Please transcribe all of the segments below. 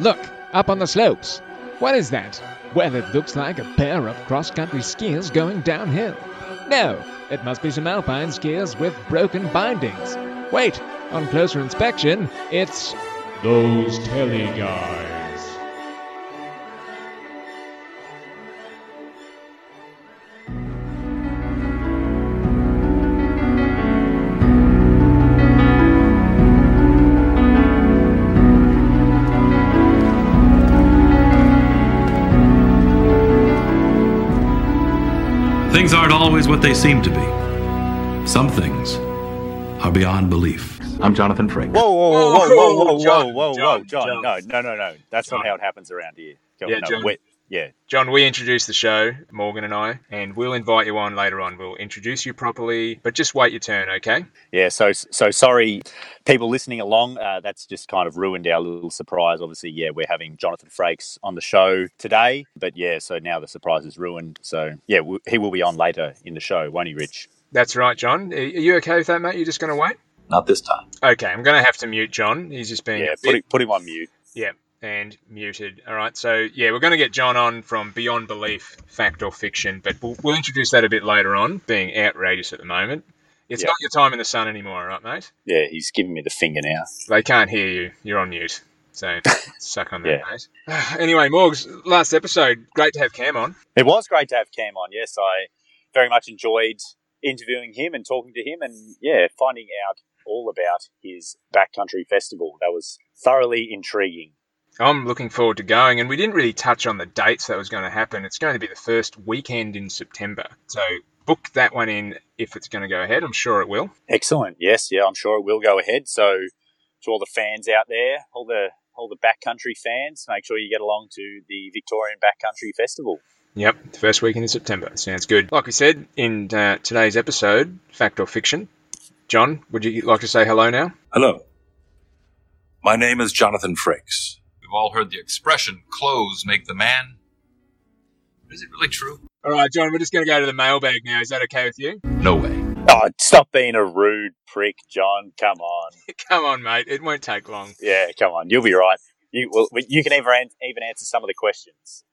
Look, up on the slopes. What is that? Well, it looks like a pair of cross country skiers going downhill. No, it must be some alpine skiers with broken bindings. Wait, on closer inspection, it's. Those telly guys. What they seem to be. Some things are beyond belief. I'm Jonathan Frakes. Whoa, whoa, whoa, whoa, whoa, whoa, whoa, whoa, John, whoa, John. John. No, no, no, no. That's John. not how it happens around here. Go- Yeah, no, John. wait, yeah. John, we introduced the show, Morgan and I, and we'll invite you on later on. We'll introduce you properly, but just wait your turn, okay? Yeah, so so sorry, people listening along. Uh, that's just kind of ruined our little surprise. Obviously, yeah, we're having Jonathan Frakes on the show today, but yeah, so now the surprise is ruined. So yeah, w- he will be on later in the show, won't he, Rich? That's right, John. Are are you okay with that, mate? You're just going to wait? Not this time. Okay, I'm going to have to mute John. He's just being Yeah, a put bit- him, put him on mute. Yeah, and muted. All right, so yeah, we're going to get John on from Beyond Belief, Fact or Fiction, but we'll, we'll introduce that a bit later on, being outrageous at the moment. It's Yeah. not your time in the sun anymore, right, mate? Yeah, he's giving me the finger now. They can't hear you. You're on mute. So suck on that, Yeah. mate. anyway, Morgs, last episode, great to have Cam on. It was great to have Cam on. Yes, I very much enjoyed interviewing him and talking to him, and yeah, finding out all about his backcountry festival. That was thoroughly intriguing. I'm looking forward to going, and we didn't really touch on the dates that was going to happen. It's going to be the first weekend in September. So book that one in if it's going to go ahead. I'm sure it will. Excellent. Yes, yeah, I'm sure it will go ahead. So, to all the fans out there, all the all the backcountry fans, make sure you get along to the Victorian Backcountry Festival. Yep, the first weekend in September. Sounds good. Like we said in uh, today's episode, fact or fiction. John, would you like to say hello now? Hello. My name is Jonathan Frakes. We've all heard the expression, clothes make the man. Is it really true? All right, John, we're just going to go to the mailbag now. Is that okay with you? No way. Oh, stop being a rude prick, John. Come on. Come on, mate. It won't take long. Yeah, come on. You'll be right. You well, you can even even answer some of the questions.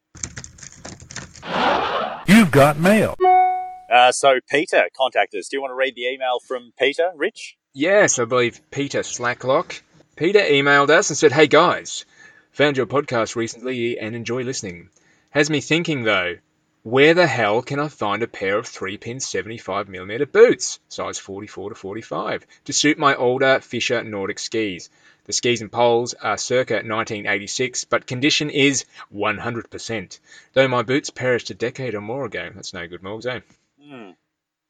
You've got mail. Uh, so, Peter contacted us. Do you want to read the email from Peter, Rich? Yes, I believe Peter Slacklock. Peter emailed us and said, Hey guys, found your podcast recently and enjoy listening. Has me thinking though, where the hell can I find a pair of 3 pin 75mm boots, size 44 to 45, to suit my older Fischer Nordic skis? The skis and poles are circa 1986, but condition is 100%. Though my boots perished a decade or more ago. That's no good, Morgs, eh?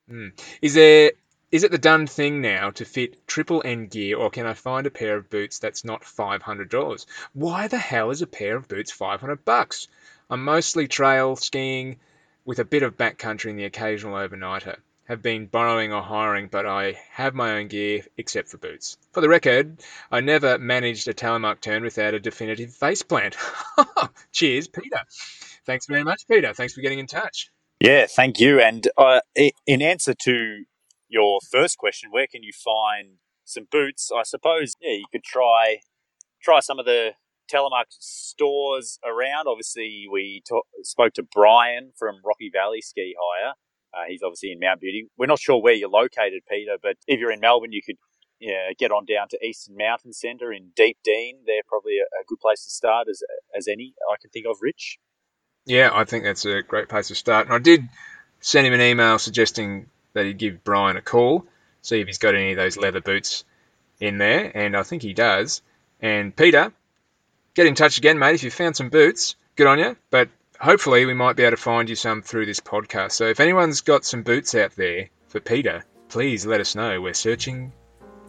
Hmm. Is there is it the done thing now to fit triple N gear, or can I find a pair of boots that's not five hundred dollars? Why the hell is a pair of boots five hundred bucks? I'm mostly trail skiing with a bit of backcountry and the occasional overnighter. Have been borrowing or hiring, but I have my own gear except for boots. For the record, I never managed a telemark turn without a definitive face plant. Cheers, Peter. Thanks very much, Peter. Thanks for getting in touch. Yeah, thank you. And uh, in answer to your first question, where can you find some boots? I suppose yeah, you could try try some of the telemark stores around. Obviously, we ta- spoke to Brian from Rocky Valley Ski Hire. Uh, he's obviously in Mount Beauty. We're not sure where you're located, Peter, but if you're in Melbourne, you could yeah, get on down to Eastern Mountain Centre in Deepdene. They're probably a, a good place to start as as any I can think of. Rich. Yeah, I think that's a great place to start. And I did send him an email suggesting that he'd give Brian a call, see if he's got any of those leather boots in there, and I think he does. And Peter, get in touch again, mate. If you found some boots, good on you. But hopefully, we might be able to find you some through this podcast. So if anyone's got some boots out there for Peter, please let us know. We're searching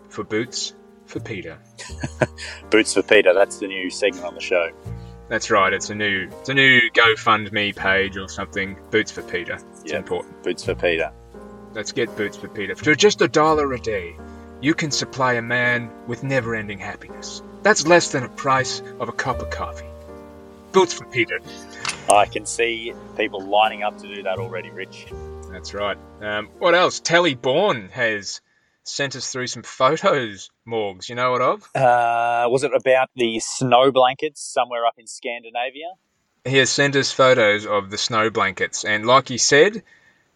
for boots for Peter. Boots for Peter. That's the new segment on the show. That's right. It's a new, it's a new GoFundMe page or something. Boots for Peter. It's Yeah. important. Boots for Peter. Let's get boots for Peter. For just a dollar a day, you can supply a man with never ending happiness. That's less than a price of a cup of coffee. Boots for Peter. I can see people lining up to do that already, Rich. That's right. Um, what else? Telly Bourne has sent us through some photos, Morgs. You know what of? Uh, was it about the snow blankets somewhere up in Scandinavia? He has sent us photos of the snow blankets, and like you said,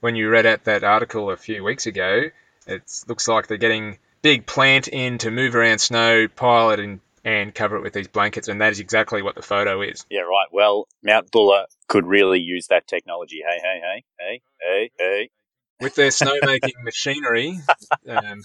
when you read out that article a few weeks ago, it looks like they're getting big plant in to move around snow, pile it in, and cover it with these blankets, and that is exactly what the photo is. Yeah, right. Well, Mount Buller could really use that technology. Hey, hey, hey, hey, hey, hey. With their snowmaking machinery, um,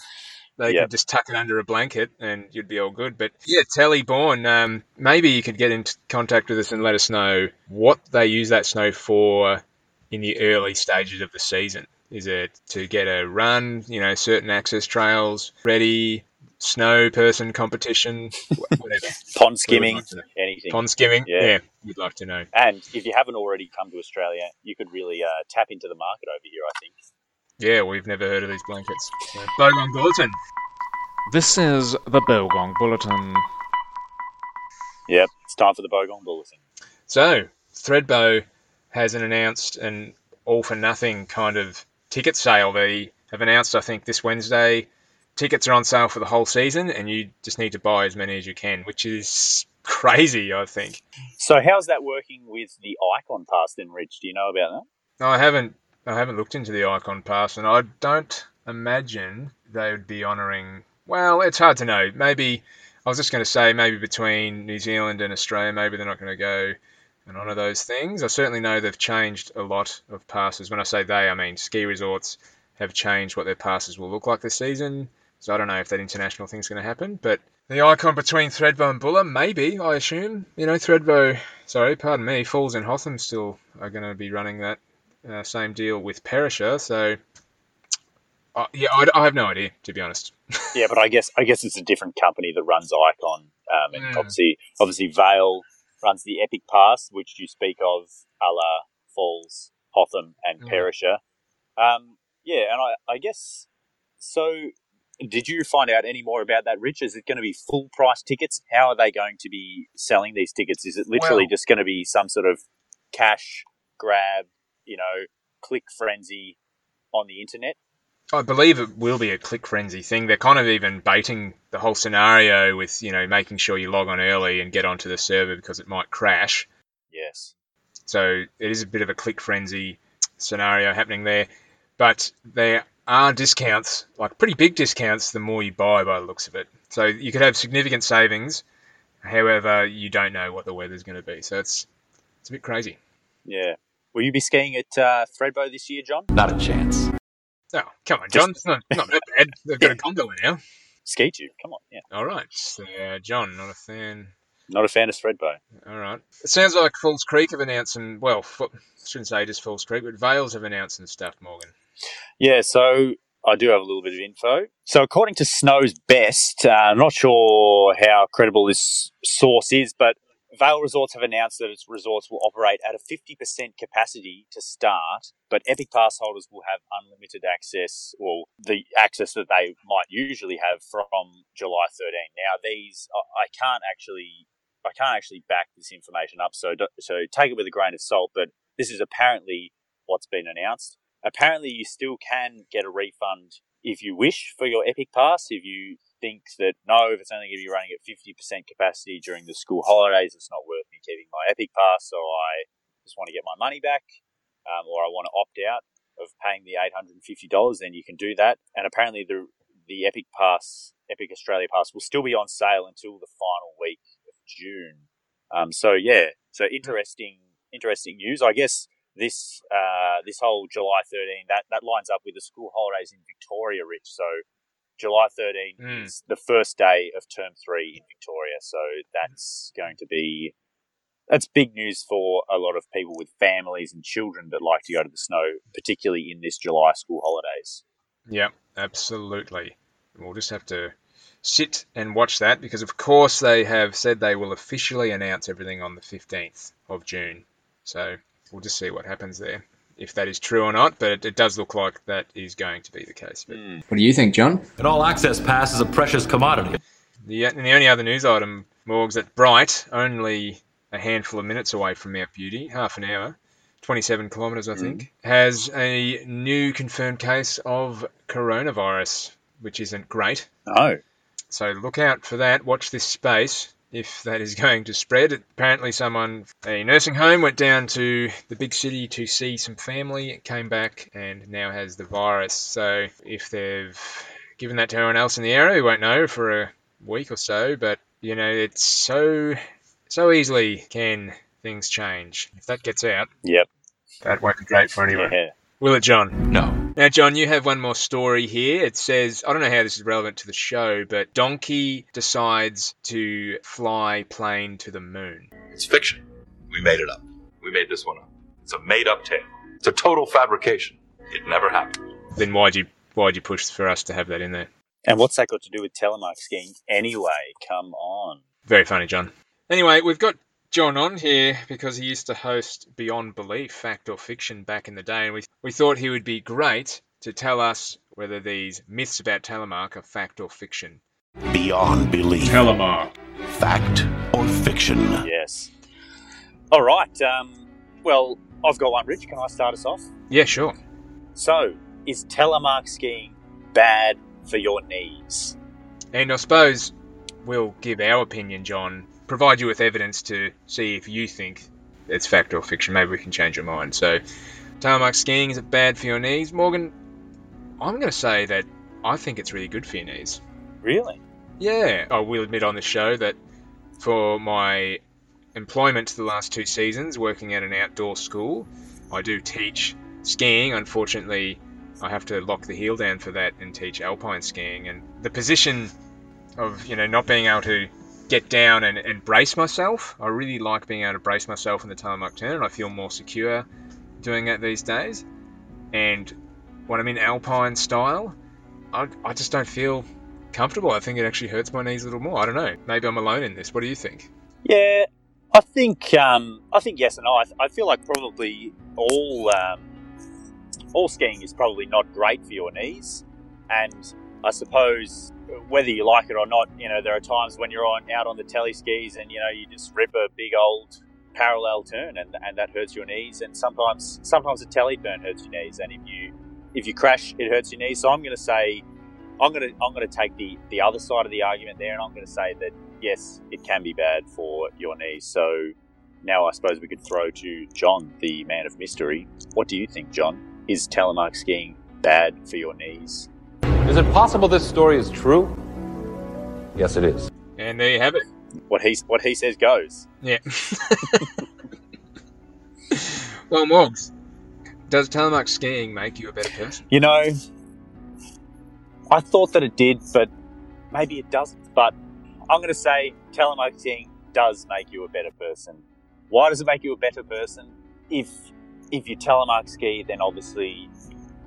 they Yep. could just tuck it under a blanket and you'd be all good. But yeah, Telly Bourne, um, maybe you could get in contact with us and let us know what they use that snow for in the early stages of the season. Is it to get a run, you know, certain access trails ready, snow person competition, whatever. Pond We'd skimming, like anything. Pond skimming, Yeah. yeah, we'd like to know. And if you haven't already come to Australia, you could really uh, tap into the market over here, I think. Yeah, we've never heard of these blankets. So, Bogong Bulletin. This is the Bogong Bulletin. Yep, it's time for the Bogong Bulletin. So, Thredbo has an announced an all for nothing kind of ticket sale. They have announced, I think, this Wednesday. Tickets are on sale for the whole season, and you just need to buy as many as you can, which is crazy, I think. So, how's that working with the Icon Pass then, Rich? Do you know about that? I haven't I haven't looked into the Icon Pass, and I don't imagine they would be honouring. Well, it's hard to know. Maybe I was just going to say maybe between New Zealand and Australia, maybe they're not going to go and honour those things. I certainly know they've changed a lot of passes. When I say they, I mean ski resorts have changed what their passes will look like this season. So I don't know if that international thing's going to happen, but the icon between Thredbo and Buller, maybe I assume. You know, Thredbo, sorry, pardon me, Falls and Hotham still are going to be running that uh, same deal with Perisher. So uh, yeah, I, I have no idea to be honest. Yeah, but I guess I guess it's a different company that runs Icon, um, and Mm. obviously obviously Vail runs the Epic Pass, which you speak of, a la Falls, Hotham, and Mm. Perisher. Um, yeah, and I, I guess so. Did you find out any more about that, Rich? Is it going to be full price tickets? How are they going to be selling these tickets? Is it literally Well- just going to be some sort of cash grab, you know, click frenzy on the internet? I believe it will be a click frenzy thing. They're kind of even baiting the whole scenario with, you know, making sure you log on early and get onto the server because it might crash. Yes. So it is a bit of a click frenzy scenario happening there. But there are discounts, like pretty big discounts, the more you buy by the looks of it. So you could have significant savings, however, you don't know what the weather's going to be. So it's it's a bit crazy. Yeah. Will you be skiing at uh, Thredbo this year, John? Not a chance. Oh, come on, John. It's not, not that bad. They've got a gondola now. Ski you. Come on. Yeah. All right. So, uh, John, not a fan. Not a fan of Thredbo. All right. It sounds like Falls Creek have announced some, well, I shouldn't say just Falls Creek, but Vails have announced some stuff, Morgan. Yeah, so I do have a little bit of info. So, according to Snow's Best, uh, I'm not sure how credible this source is, but Vail Resorts have announced that its resorts will operate at a 50% capacity to start, but Epic Pass holders will have unlimited access, or the access that they might usually have from July 13. Now, these I can't actually. I can't actually back this information up, so so take it with a grain of salt. But this is apparently what's been announced apparently you still can get a refund if you wish for your Epic Pass. If you think that no, if it's only going to be running at 50% capacity during the school holidays, it's not worth me keeping my Epic Pass, so I just want to get my money back, um, or I want to opt out of paying the $850, then you can do that. And apparently the the Epic Pass, Epic Australia Pass, will still be on sale until the final week of June. Um, so yeah, so interesting, interesting news. I guess this uh, this whole July 13 that that lines up with the school holidays in Victoria, Rich. So July 13 Mm. is the first day of term three in Victoria. So that's going to be that's big news for a lot of people with families and children that like to go to the snow, particularly in this July school holidays. Yep, absolutely. We'll just have to sit and watch that because, of course, they have said they will officially announce everything on the 15th of June. So we'll just see what happens there, if that is true or not. But it, it does look like that is going to be the case. But hmm. What do you think, John? An all access pass is a precious commodity. the, and the only other news item, Morgs, that Bright, only a handful of minutes away from Mount Beauty, half an hour, 27 kilometres, I hmm. think, has a new confirmed case of coronavirus. which isn't great. No. So look out for that. Watch this space if that is going to spread. Apparently, someone, a nursing home, went down to the big city to see some family, came back, and now has the virus. So if they've given that to anyone else in the area, we won't know for a week or so. But you know, it's so so easily can things change. If that gets out, Yep. that won't be great for anyone. Yeah. Will it, John? No. Now, John, you have one more story here. It says, I don't know how this is relevant to the show, but Donkey decides to fly plane to the moon. It's fiction. We made it up. We made this one up. It's a made up tale. It's a total fabrication. It never happened. Then why'd you why'd you push for us to have that in there? And what's that got to do with telemark skiing anyway? Come on. Very funny, John. Anyway, we've got John on here because he used to host Beyond Belief, Fact or Fiction, back in the day, and we we thought he would be great to tell us whether these myths about telemark are fact or fiction. Beyond belief. Telemark. Fact or fiction. Yes. All right. Um, well, I've got one, Rich. Can I start us off? Yeah, sure. So, is telemark skiing bad for your knees? And I suppose we'll give our opinion, John, provide you with evidence to see if you think it's fact or fiction. Maybe we can change your mind. So, telemark skiing, is it bad for your knees? Morgan, I'm going to say that I think it's really good for your knees. Really? Yeah, I will admit on the show that for my employment the last two seasons, working at an outdoor school, I do teach skiing. Unfortunately, I have to lock the heel down for that and teach alpine skiing. And the position of you know not being able to get down and, and brace myself, I really like being able to brace myself in the telemark turn, and I feel more secure doing that these days. And when I'm in alpine style, I, I just don't feel comfortable. I think it actually hurts my knees a little more. I don't know. Maybe I'm alone in this. What do you think? Yeah, I think um, I think yes and no. I, I feel like probably all um, all skiing is probably not great for your knees, and I suppose whether you like it or not, you know, there are times when you're on out on the telly skis and you know you just rip a big old parallel turn and, and that hurts your knees, and sometimes sometimes a telly turn hurts your knees, and if you if you crash, it hurts your knees. So I'm going to say. I'm gonna I'm gonna take the, the other side of the argument there, and I'm gonna say that yes, it can be bad for your knees. So now I suppose we could throw to John, the man of mystery. What do you think, John? Is telemark skiing bad for your knees? Is it possible this story is true? Yes, it is. And there you have it. What he what he says goes. Yeah. well, Morgs, does telemark skiing make you a better person? You know, I thought that it did, but maybe it doesn't. But I'm going to say telemark skiing does make you a better person. Why does it make you a better person? If if you telemark ski, then obviously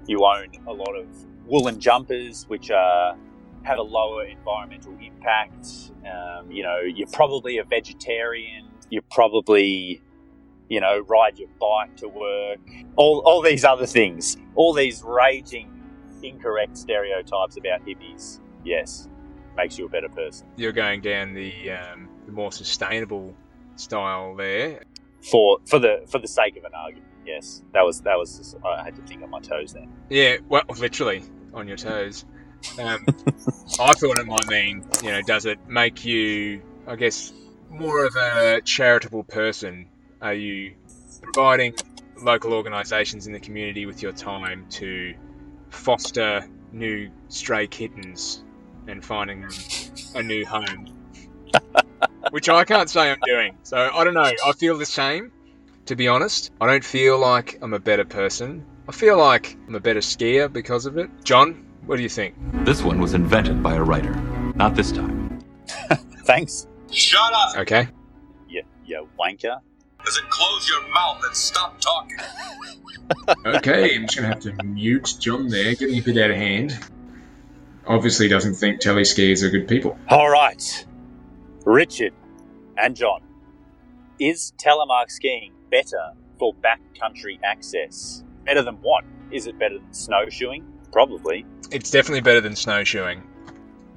you own a lot of woolen jumpers, which are have a lower environmental impact. Um, you know, you're probably a vegetarian. You probably, you know, ride your bike to work. All all these other things. All these raging incorrect stereotypes about hippies. Yes, makes you a better person. You're going down the, um, the more sustainable style there. For for the for the sake of an argument. Yes, that was that was. Just, I had to think on my toes then. Yeah, well, literally on your toes. Um, I thought it might mean, you know, does it make you, I guess, more of a charitable person? Are you providing local organisations in the community with your time to foster new stray kittens and finding them a new home? Which I can't say I'm doing. So I don't know. I feel the same, to be honest. I don't feel like I'm a better person. I feel like I'm a better skier because of it. John, what do you think? This one was invented by a writer. Not this time. Thanks. Shut up! Okay. Yeah, yeah, wanker. Does it close your mouth and stop talking? Okay, I'm just going to have to mute John there, getting a bit out of hand. Obviously doesn't think telly skiers are good people. All right, Richard and John. Is telemark skiing better for backcountry access? Better than what? Is it better than snowshoeing? Probably. It's definitely better than snowshoeing.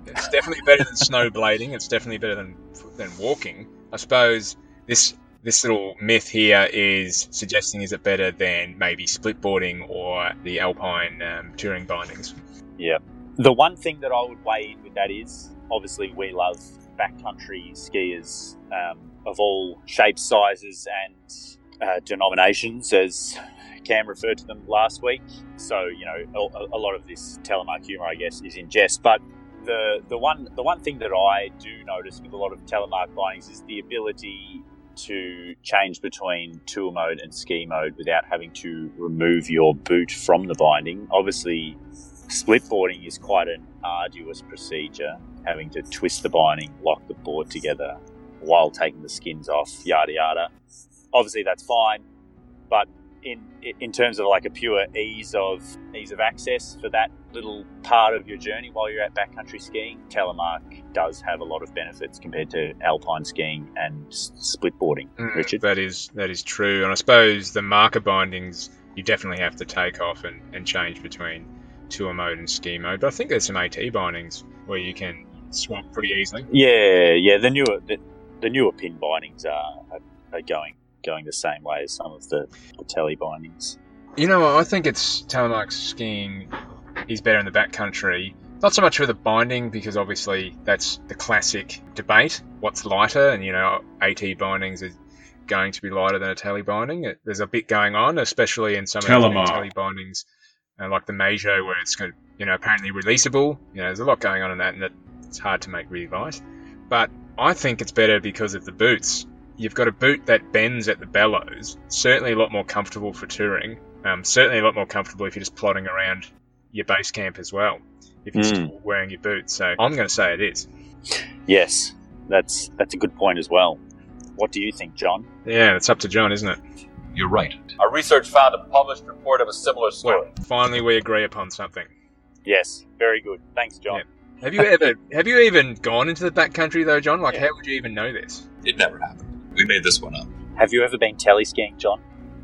It's definitely better than snowblading. It's definitely better than than walking. I suppose this this little myth here is suggesting is it better than maybe splitboarding or the alpine um, touring bindings? Yeah. The one thing that I would weigh in with that is obviously we love backcountry skiers um, of all shapes, sizes, and uh, denominations, as Cam referred to them last week. So you know, a, a lot of this telemark humour, I guess, is in jest. But the the one the one thing that I do notice with a lot of telemark bindings is the ability to change between tour mode and ski mode without having to remove your boot from the binding. Obviously, split boarding is quite an arduous procedure, having to twist the binding, lock the board together while taking the skins off, yada yada. Obviously, that's fine, but in in terms of like a pure ease of ease of access for that little part of your journey while you're at backcountry skiing, telemark does have a lot of benefits compared to alpine skiing and split boarding. Mm, Richard, That is that is true, and I suppose the marker bindings you definitely have to take off and, and change between tour mode and ski mode. But I think there's some AT bindings where you can swap pretty easily. yeah, yeah, the newer the, the newer pin bindings are, are, are going going the same way as some of the, the telly bindings. You know, what, I think it's telemark skiing is better in the backcountry. Not so much for the binding, because obviously that's the classic debate. What's lighter? And, you know, AT bindings is going to be lighter than a telly binding. It, there's a bit going on, especially in some of the Telemark. telly bindings, uh, like the Meidjo, where it's going to, you know, apparently releasable. You know, there's a lot going on in that, and it, it's hard to make really light. But I think it's better because of the boots. You've got a boot that bends at the bellows. Certainly a lot more comfortable for touring. Um, certainly a lot more comfortable if you're just plodding around your base camp as well. If you're Mm. still wearing your boots. So I'm going to say it is. Yes, that's that's a good point as well. What do you think, John? Yeah, it's up to John, isn't it? You're right. Our research found a published report of a similar story. Well, finally we agree upon something. Yes, very good. Thanks, John. Have you ever, have you even gone into the backcountry though, John? Like, Yeah. how would you even know this? It never happened. We made this one up. Have you ever been telly skiing, John?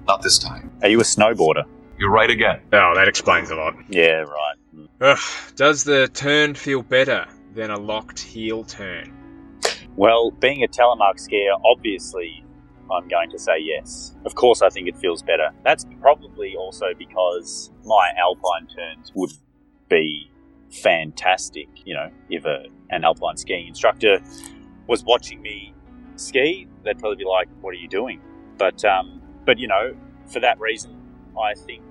Not this time. Are you a snowboarder? You're right again. Oh, that explains a lot. Yeah, right. Mm. Ugh, does the turn feel better than a locked heel turn? Well, being a telemark skier, obviously, I'm going to say yes. Of course, I think it feels better. That's probably also because my alpine turns would be fantastic. You know, if a, an alpine skiing instructor was watching me ski, they'd probably be like, "What are you doing?" But, um, but you know, for that reason, I think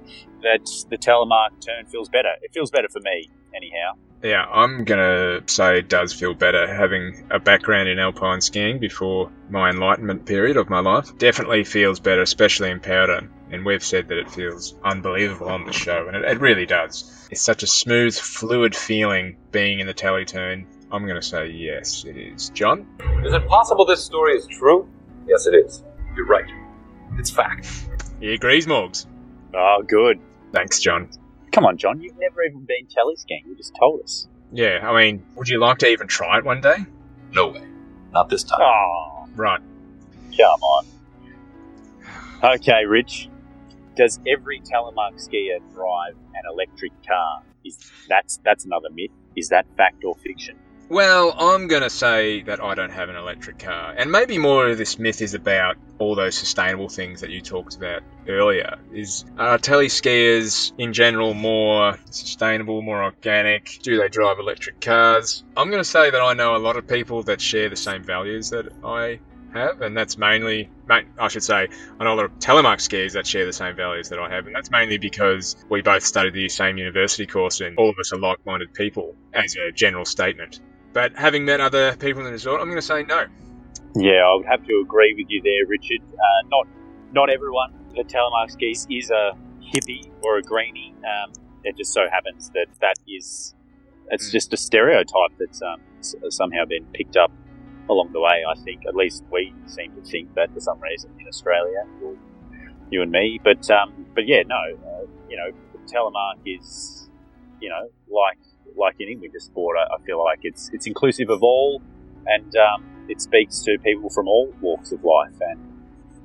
that the telemark turn feels better. It feels better for me, anyhow. Yeah, I'm gonna say it does feel better having a background in alpine skiing before my enlightenment period of my life. Definitely feels better, especially in powder. And we've said that it feels unbelievable on the show, and it, it really does. It's such a smooth, fluid feeling being in the tally turn. I'm gonna say yes, it is. John? Is it possible this story is true? Yes, it is. You're right. It's fact. He agrees, Morgs. Oh, good. Thanks, John. Come on, John. You've never even been telly skiing. You just told us. Yeah, I mean, would you like to even try it one day? No way. Not this time. Oh, Right. come on. Okay, Rich. Does every telemark skier drive an electric car? Is that's that's another myth. Is that fact or fiction? Well, I'm going to say that I don't have an electric car. And maybe more of this myth is about all those sustainable things that you talked about earlier. Is are telly skiers in general more sustainable, more organic? Do they drive electric cars? I'm going to say that I know a lot of people that share the same values that I have, and that's mainly, I should say, I know a lot of telemark skiers that share the same values that I have, and that's mainly because we both studied the same university course and all of us are like minded people, as a general statement. But having met other people in the resort, I'm going to say no. Yeah, I would have to agree with you there, Richard. Uh, not not everyone that telemark skis is a hippie or a greenie. Um, it just so happens that that is it's just a stereotype that's um, s- somehow been picked up along the way. I think at least we seem to think that for some reason in Australia, or you and me. But um, but yeah, no, uh, you know, telemark is you know like like any winter sport. I, I feel like it's it's inclusive of all, and um, it speaks to people from all walks of life and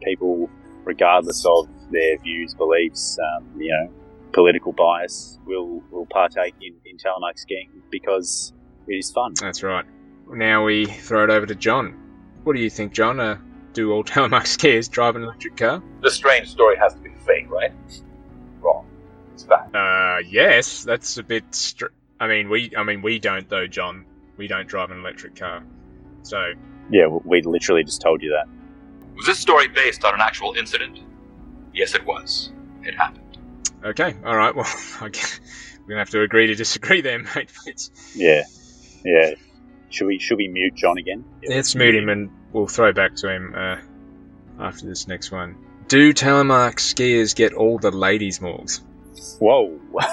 people regardless of their views, beliefs, um, you know, political bias, will will partake in, in telemark skiing because it is fun. That's right. Now we throw it over to John. What do you think, John? Uh, do all telemark skiers drive an electric car? The strange story has to be fake, right? Wrong. It's fact. Uh, yes, that's a bit. Str- I mean, we I mean we don't though, John. We don't drive an electric car. So Yeah, we literally just told you that. Was this story based on an actual incident? Yes, it was. It happened. okay, all right. Well, I guess we're gonna have to agree to disagree there, mate. Yeah, yeah. Should we should we mute John again? let's mute him and we'll throw back to him uh, after this next one. Do telemark skiers get all the ladies' Morgs? Whoa,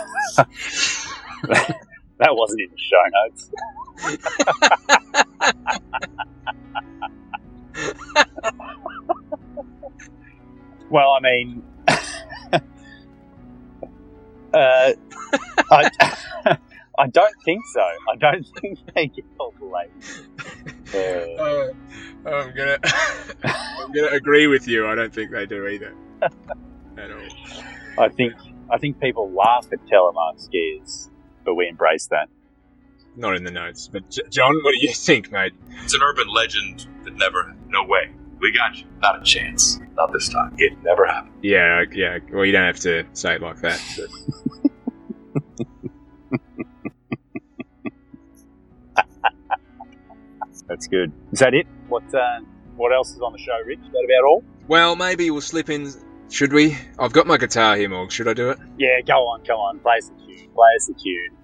that wasn't in the show notes. well, I mean, uh, I, I don't think so. I don't think they get all the ladies. Uh, Uh, I'm gonna I'm gonna agree with you. I don't think they do either. At all. I think I think people laugh at telemark skiers, but we embrace that. Not in the notes. But J- John, what do you think, mate? It's an urban legend that never. No way. We got you. Not a chance. Not this time. It never happened. Yeah, yeah. Well, you don't have to say it like that. But That's good. Is that it? What uh, what else is on the show, Rich? Is that about all? well, maybe we'll slip in. Should we? I've got my guitar here, Morg. Should I do it? Yeah, go on, go on. Play us the tune. Play us the tune.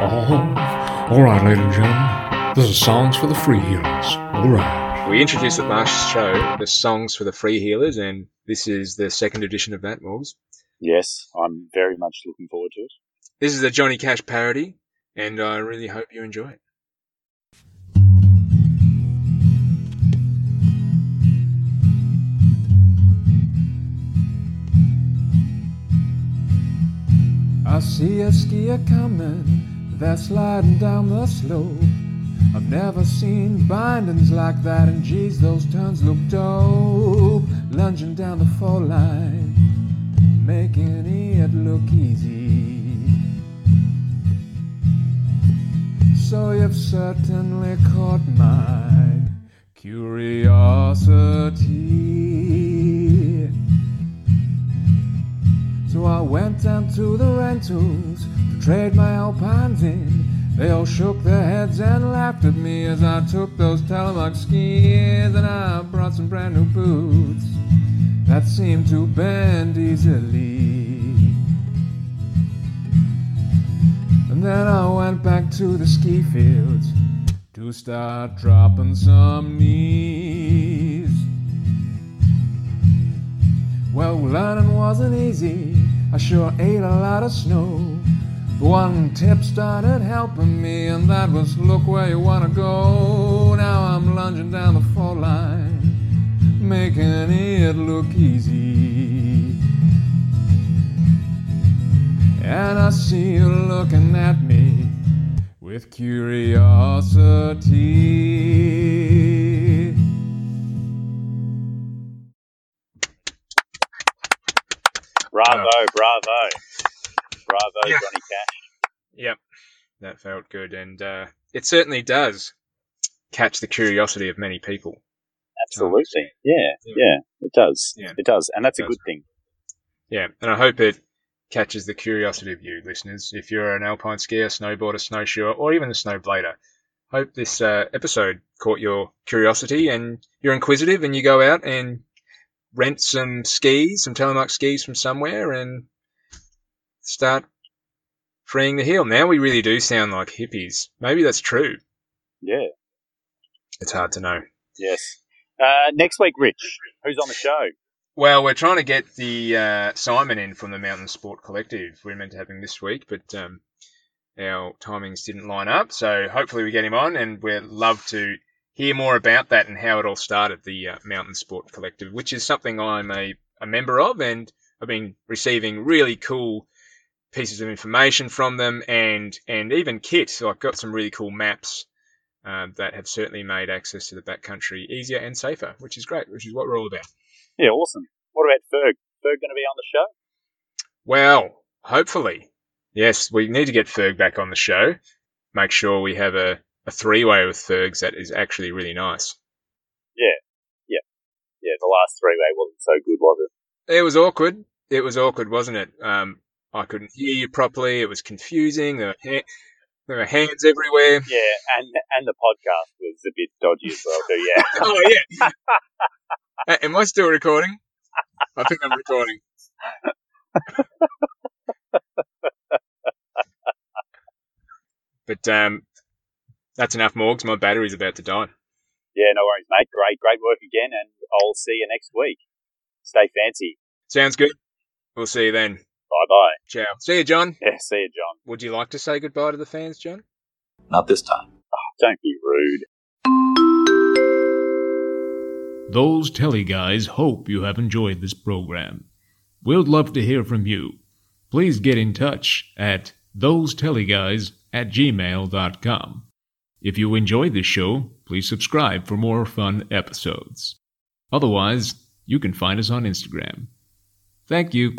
Oh, all right, ladies and gentlemen. This is songs for the free heelers. All right. We introduced at last show the songs for the free heelers, and this is the second edition of that, Morgs. Yes, I'm very much looking forward to it. This is a Johnny Cash parody, and I really hope you enjoy it. I see a skier coming, they're sliding down the slope. I've never seen bindings like that, and geez, those turns look dope. Lunging down the fall line, making it look easy. So you've certainly caught my curiosity. So I went down to the rentals to trade my alpines in. They all shook their heads and laughed at me as I took those telemark skis and I brought some brand new boots that seemed to bend easily. And then I went back to the ski fields to start dropping some knees. Well, learning wasn't easy. I sure ate a lot of snow. But one tip started helping me, and that was look where you wanna go. Now I'm lunging down the fall line, making it look easy. And I see you looking at me with curiosity. Yeah. Johnny Cash. Yep, that felt good, and uh, it certainly does catch the curiosity of many people. Absolutely, yeah, yeah, it does, Yeah. it does, and that's a good thing. Yeah, and I hope it catches the curiosity of you, listeners. If you're an alpine skier, snowboarder, snowshoer, or even a snowblader, hope this uh, episode caught your curiosity and you're inquisitive and you go out and rent some skis, some telemark skis from somewhere, and start freeing the heel. Now we really do sound like hippies. Maybe that's true. Yeah, It's hard to know. yes. Uh, next week, Rich, who's on the show? Well, we're trying to get the uh, Simon in from the Mountain Sport Collective. We are meant to have him this week, but um, our timings didn't line up. So hopefully we get him on, and we'd love to hear more about that and how it all started, the uh, Mountain Sport Collective, which is something I'm a, a member of, and I've been receiving really cool pieces of information from them, and and even kit. So I've got some really cool maps. Um, that have certainly made access to the backcountry easier and safer, which is great, which is what we're all about. Yeah, awesome. What about Ferg? Ferg going to be on the show? Well, hopefully. Yes, we need to get Ferg back on the show. Make sure we have a, a three way with Fergs that is actually really nice. Yeah, yeah, yeah. The last three way wasn't so good, was it? It was awkward. It was awkward, wasn't it? Um, I couldn't hear you properly. It was confusing. There were, ha- there were hands everywhere. Yeah, and and the podcast was a bit dodgy as well too. Yeah. oh yeah. A- Am I still recording? I think I'm recording. but um, that's enough, Morgs. My battery's about to die. Yeah, no worries, mate. Great, great work again, and I'll see you next week. Stay fancy. Sounds good. We'll see you then. Bye bye. Ciao. See you, John. Yeah, see you, John. Would you like to say goodbye to the fans, John? Not this time. Oh, don't be rude. Those telly guys hope you have enjoyed this program. We'd love to hear from you. Please get in touch at thosetellyguys at gmail.com. If you enjoyed this show, please subscribe for more fun episodes. Otherwise, you can find us on Instagram. Thank you.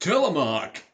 Telemark.